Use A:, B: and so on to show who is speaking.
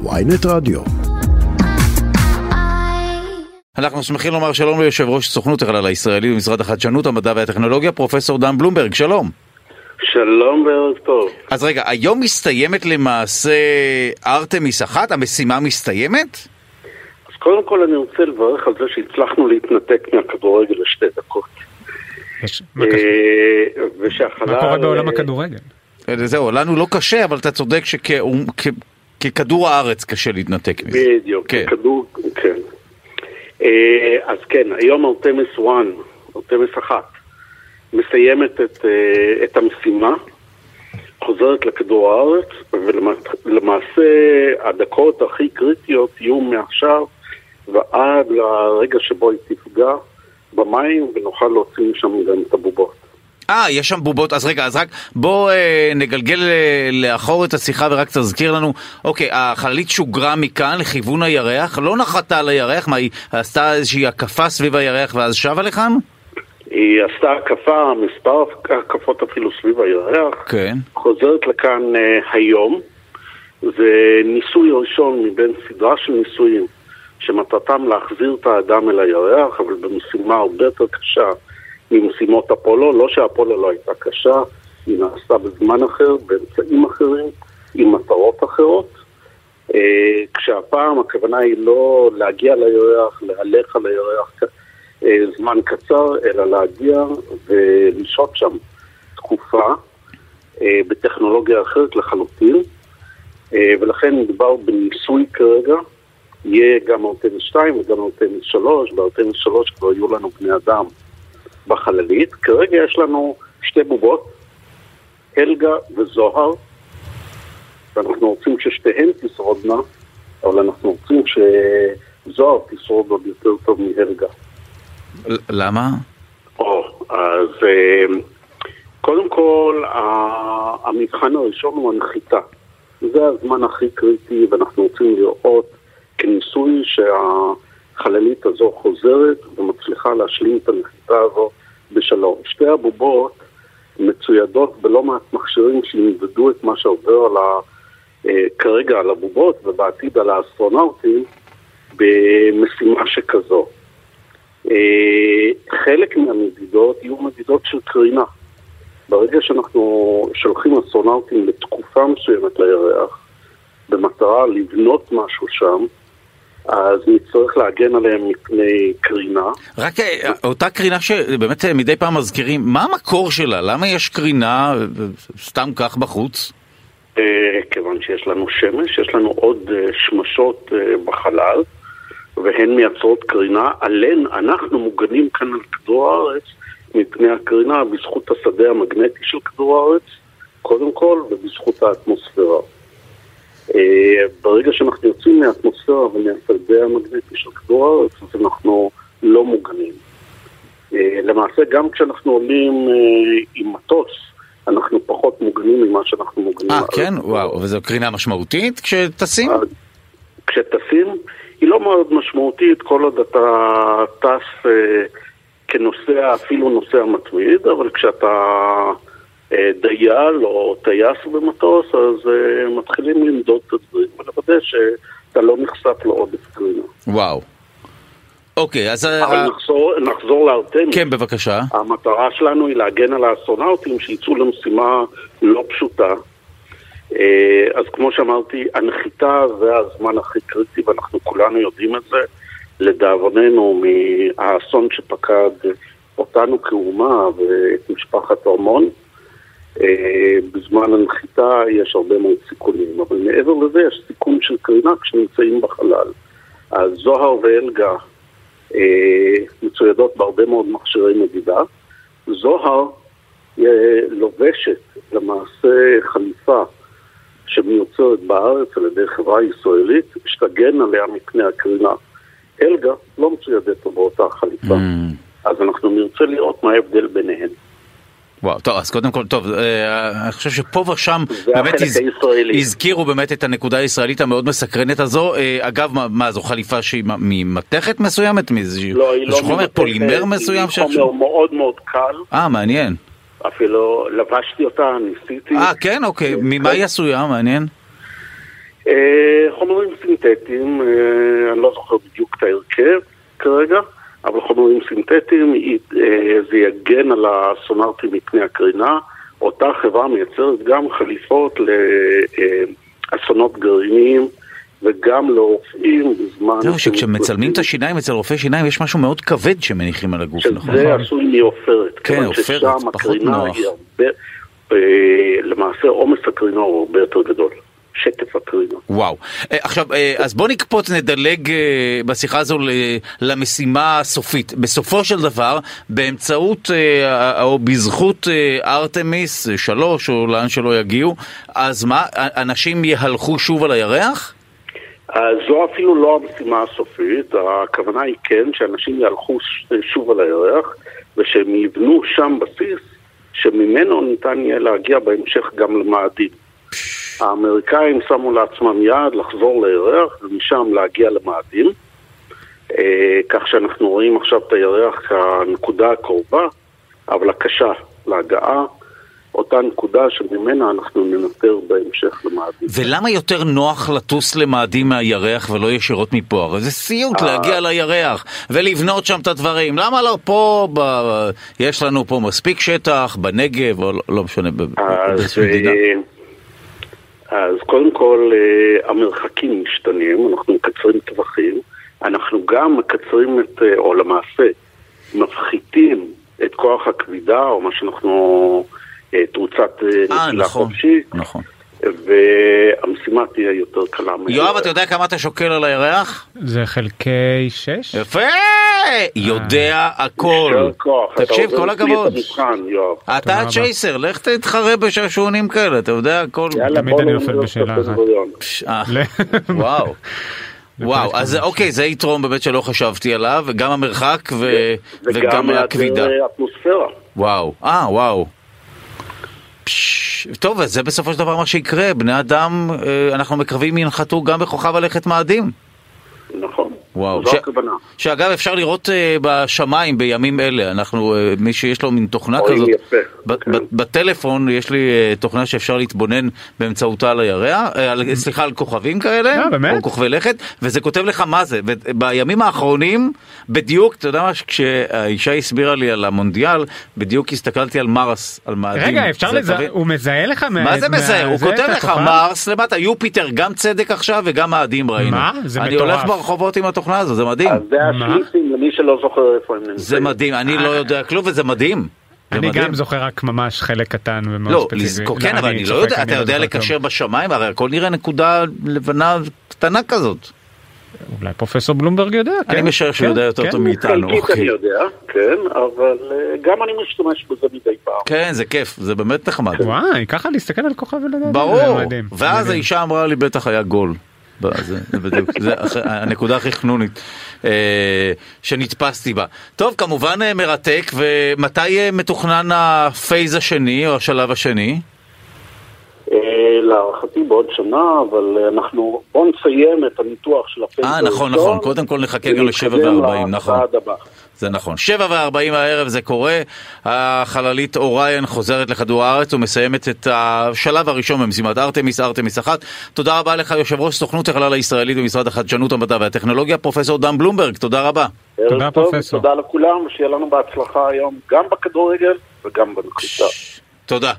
A: ויינט רדיו.
B: אנחנו שמחים לומר שלום ליושב ראש סוכנות החלל הישראלי במשרד החדשנות, המדע והטכנולוגיה, פרופסור דן בלומברג, שלום.
C: שלום וערב טוב.
B: אז רגע, היום מסתיימת למעשה ארתמיס אחת? המשימה מסתיימת?
C: אז קודם כל אני רוצה לברך על זה שהצלחנו להתנתק מהכדורגל לשתי דקות.
D: מה?
C: אה, ושהחלל...
D: מה קורה בעולם
C: אה,
D: הכדורגל?
B: אה, זהו, לנו לא קשה, אבל אתה צודק שככדור הארץ קשה להתנתק מזה.
C: בדיוק,
B: כן.
C: כדור, כן. אה, אז כן, היום ארתמס 1, ארתמס 1, מסיימת את, אה, את המשימה, חוזרת לכדור הארץ, ולמעשה הדקות הכי קריטיות יהיו מעכשיו ועד לרגע שבו היא תפגע במים ונוכל להוציא משם גם את הבובות.
B: אה, יש שם בובות, אז רגע, אז רק בוא אה, נגלגל אה, לאחור את השיחה ורק תזכיר לנו, אוקיי, החללית שוגרה מכאן לכיוון הירח, לא נחתה על הירח, מה, היא עשתה איזושהי הקפה סביב הירח ואז שבה לכאן?
C: היא עשתה הקפה, מספר הקפות אפילו סביב הירח,
B: כן.
C: חוזרת לכאן אה, היום. זה ניסוי ראשון מבין סדרה של ניסויים שמטרתם להחזיר את האדם אל הירח, אבל במשימה הרבה יותר קשה ממשימות אפולו. לא שאפולו לא הייתה קשה, היא נעשתה בזמן אחר, באמצעים אחרים, עם מטרות אחרות. אה, כשהפעם הכוונה היא לא להגיע לירח, להלך על הירח אה, זמן קצר, אלא להגיע ולשהות שם תקופה אה, בטכנולוגיה אחרת לחלוטין, ולכן מדובר בניסוי כרגע. יהיה גם ארתמס 2 וגם ארתמס 3, בארתמס 3 כבר יהיו לנו בני אדם בחללית. כרגע יש לנו שתי בובות, הלגה וזוהר, ואנחנו רוצים ששתיהן תשרודנה, אבל אנחנו רוצים שזוהר תשרוד עוד יותר טוב מהלגה.
B: למה?
C: או, אז אה, קודם כל, המבחן הראשון הוא הנחיתה. זה הזמן הכי קריטי, ואנחנו רוצים לראות כניסוי שהחללית הזו חוזרת ומצליחה להשלים את הנחיתה הזו בשלום. שתי הבובות מצוידות בלא מעט מכשירים שימדדו את מה שעובר על ה... אה, כרגע על הבובות ובעתיד על האסטרונאוטים במשימה שכזו. אה, חלק מהמדידות יהיו מדידות של קרינה. ברגע שאנחנו שולחים אסטרונאוטים לתקופה מסוימת לירח, במטרה לבנות משהו שם, אז נצטרך להגן עליהם מפני קרינה.
B: רק אה, אותה קרינה שבאמת אה, מדי פעם מזכירים, מה המקור שלה? למה יש קרינה אה, סתם כך בחוץ?
C: כיוון שיש לנו שמש, יש לנו עוד שמשות בחלל, והן מייצרות קרינה. עליהן אנחנו מוגנים כאן על כדור הארץ מפני הקרינה בזכות השדה המגנטי של כדור הארץ, קודם כל, ובזכות האטמוספירה. אה, ברגע שאנחנו יוצאים מהאטמוספירה ומהשדה המגנטי של כדור הארץ, אז אנחנו לא מוגנים. אה, למעשה, גם כשאנחנו עולים אה, עם מטוס, אנחנו פחות מוגנים ממה שאנחנו מוגנים.
B: אה, כן? וואו. וזו קרינה משמעותית כשטסים?
C: כשטסים, היא לא מאוד משמעותית כל עוד אתה טס כנוסע, אפילו נוסע מתמיד, אבל כשאתה דייל או טייס במטוס, אז אה, מתחילים למדוד את הדברים ולוודא שאתה לא נחשף לעודף קרינה.
B: וואו. אוקיי, אז... אה,
C: אבל
B: אה,
C: נחזור, נחזור לארטמיס.
B: כן, בבקשה.
C: המטרה שלנו היא להגן על האסטרונאוטים שיצאו למשימה לא פשוטה. אה, אז כמו שאמרתי, הנחיתה זה הזמן הכי קריטי ואנחנו כולנו יודעים את זה. לדאבוננו, מהאסון שפקד אותנו כאומה ואת משפחת הורמון, אה, בזמן הנחיתה יש הרבה מאוד סיכונים, אבל מעבר לזה יש סיכון של קרינה כשנמצאים בחלל. אז זוהר ואלגה אה, מצוידות בהרבה מאוד מכשירי מדידה. זוהר אה, לובשת למעשה חליפה שמיוצרת בארץ על ידי חברה ישראלית, שתגן עליה מפני הקרינה. אלגה לא מצוידת באותה חליפה.
B: Mm.
C: אז אנחנו נרצה לראות מה ההבדל ביניהן.
B: וואו, טוב, אז קודם כל, טוב, אה, אני חושב שפה ושם באמת הז-. הזכירו באמת את הנקודה הישראלית המאוד מסקרנת הזו. אה, אגב, מה- מה, זו חליפה שהיא ממתכת מסוימת? מאיזשהו
C: לא, היא לא
B: חומר
C: ממתכת,
B: פולימר מסוים?
C: היא חומר מאוד מאוד קל,
B: אה, מעניין.
C: אפילו לבשתי אותה, ניסיתי.
B: אה, כן, אוקיי. ממה היא עשויה? מעניין.
C: אה, חומרים סינתטיים, אה, אני לא זוכר בדיוק את ההרכב כרגע, אבל חומרים סינתטיים, אה, זה יגן הסונארטים מפני הקרינה. אותה חברה מייצרת גם חליפות לאסונות גרעיניים. וגם לרופאים בזמן...
B: זהו, שכשמצלמים את השיניים אצל רופאי שיניים יש משהו מאוד כבד שמניחים על הגוף, נכון?
C: שזה עשוי מעופרת.
B: כן, עופרת, פחות נוח.
C: אה, למעשה עומס הקרינה הוא הרבה יותר גדול. שטף הקרינה.
B: וואו. אה, עכשיו, אה, אז בוא נקפוץ, נדלג בשיחה הזו למשימה הסופית. בסופו של דבר, באמצעות או בזכות ארתמיס שלוש, או לאן שלא יגיעו, אז מה, אנשים יהלכו שוב על הירח?
C: זו אפילו לא המשימה הסופית, הכוונה היא כן שאנשים יהלכו שוב על הירח ושהם יבנו שם בסיס שממנו ניתן יהיה להגיע בהמשך גם למאדים. האמריקאים שמו לעצמם יעד לחזור לירח ומשם להגיע למאדים, אה, כך שאנחנו רואים עכשיו את הירח כנקודה הקרובה, אבל הקשה להגעה. אותה נקודה שממנה אנחנו ננטר בהמשך למאדים.
B: ולמה יותר נוח לטוס למאדים מהירח ולא ישירות מפה? הרי זה סיוט אה. להגיע לירח ולבנות שם את הדברים. למה לא פה, ב... יש לנו פה מספיק שטח, בנגב, או לא, לא משנה, באיזושהי מדינה? אה,
C: אז קודם כל אה, המרחקים משתנים, אנחנו מקצרים טווחים, אנחנו גם מקצרים את, או למעשה מפחיתים את כוח הכבידה, או מה שאנחנו... תרוצת אה,
B: אה, נפילה נכון, חופשית. נכון.
C: והמשימה תהיה יותר קלה.
B: יואב, אתה יודע כמה אתה שוקל על הירח?
D: זה חלקי 6.
B: יפה! יודע הכל. תקשיב, כל הכבוד. אתה הצ'ייסר, לך תתחרה בשעשועונים כאלה, אתה יודע הכל.
D: תמיד אני נופל בשאלה אחת.
B: אה, וואו. וואו, אז אוקיי, זה יתרום באמת שלא חשבתי עליו, גם המרחק וגם הכבידה. וגם האטמוספירה. וואו, אה, וואו. טוב, אז זה בסופו של דבר מה שיקרה, בני אדם, אה, אנחנו מקרבים ינחתו גם בכוכב הלכת מאדים. וואו, ש... שאגב אפשר לראות uh, בשמיים בימים אלה, אנחנו, uh, מי שיש לו מין תוכנה כזאת, יפה. ב- כן. ב- בטלפון יש לי uh, תוכנה שאפשר להתבונן באמצעותה על הירח, uh, על, סליחה על כוכבים כאלה,
D: yeah, באמת?
B: או כוכבי לכת, וזה כותב לך מה זה, ובימים האחרונים, בדיוק, אתה יודע מה, כשהאישה הסבירה לי על המונדיאל, בדיוק הסתכלתי על מרס, על מאדים.
D: רגע, אפשר לזה, תבין... הוא מזהה לך מה...
B: מה זה מזהה? הוא כותב לך מרס למטה, יופיטר, גם צדק עכשיו וגם מאדים ראינו.
D: מה? זה מטורף.
B: אני הולך ברחובות עם התוכנה הזו, זה מדהים.
C: אז זה השליסים למי שלא זוכר איפה הם נמצאים.
B: זה מדהים, אני לא יודע כלום וזה מדהים.
D: אני גם זוכר רק ממש חלק קטן ומאוד
B: לא, ספציפי. כן, אבל אני לא יודע, אתה יודע לקשר בשמיים, הרי הכל נראה נקודה לבנה קטנה כזאת.
D: אולי פרופסור בלומברג יודע,
B: כן. אני משער שהוא כן, יודע יותר
C: כן.
B: טוב מאיתנו.
C: חלקית אני יודע, כן, אבל אה, גם אני משתמש בזה מדי פעם.
B: כן, זה כיף, זה באמת נחמד.
D: וואי, ככה להסתכל על כוכב ולדעת.
B: ברור, ואז האישה אמרה לי בטח היה גול. זה, זה בדיוק, זה הנקודה הכי חנונית אה, שנתפסתי בה. טוב, כמובן אה, מרתק, ומתי אה, מתוכנן הפייז השני או השלב השני?
C: להערכתי בעוד שנה, אבל אנחנו, בואו נסיים את הניתוח של
B: הראשון. אה, נכון, נכון, קודם כל נחכה גם לשבע וארבעים, נכון. זה נכון. שבע וארבעים הערב זה קורה, החללית אוריין חוזרת לכדור הארץ ומסיימת את השלב הראשון במשימת ארתמיס, ארתמיס אחת. תודה רבה לך, יושב ראש סוכנות החלל הישראלית במשרד החדשנות, המדע והטכנולוגיה, פרופסור דן בלומברג, תודה רבה.
C: תודה פרופסור. תודה לכולם, ושיהיה לנו בהצלחה היום גם בכדורגל וגם בנחיתה.
B: תודה.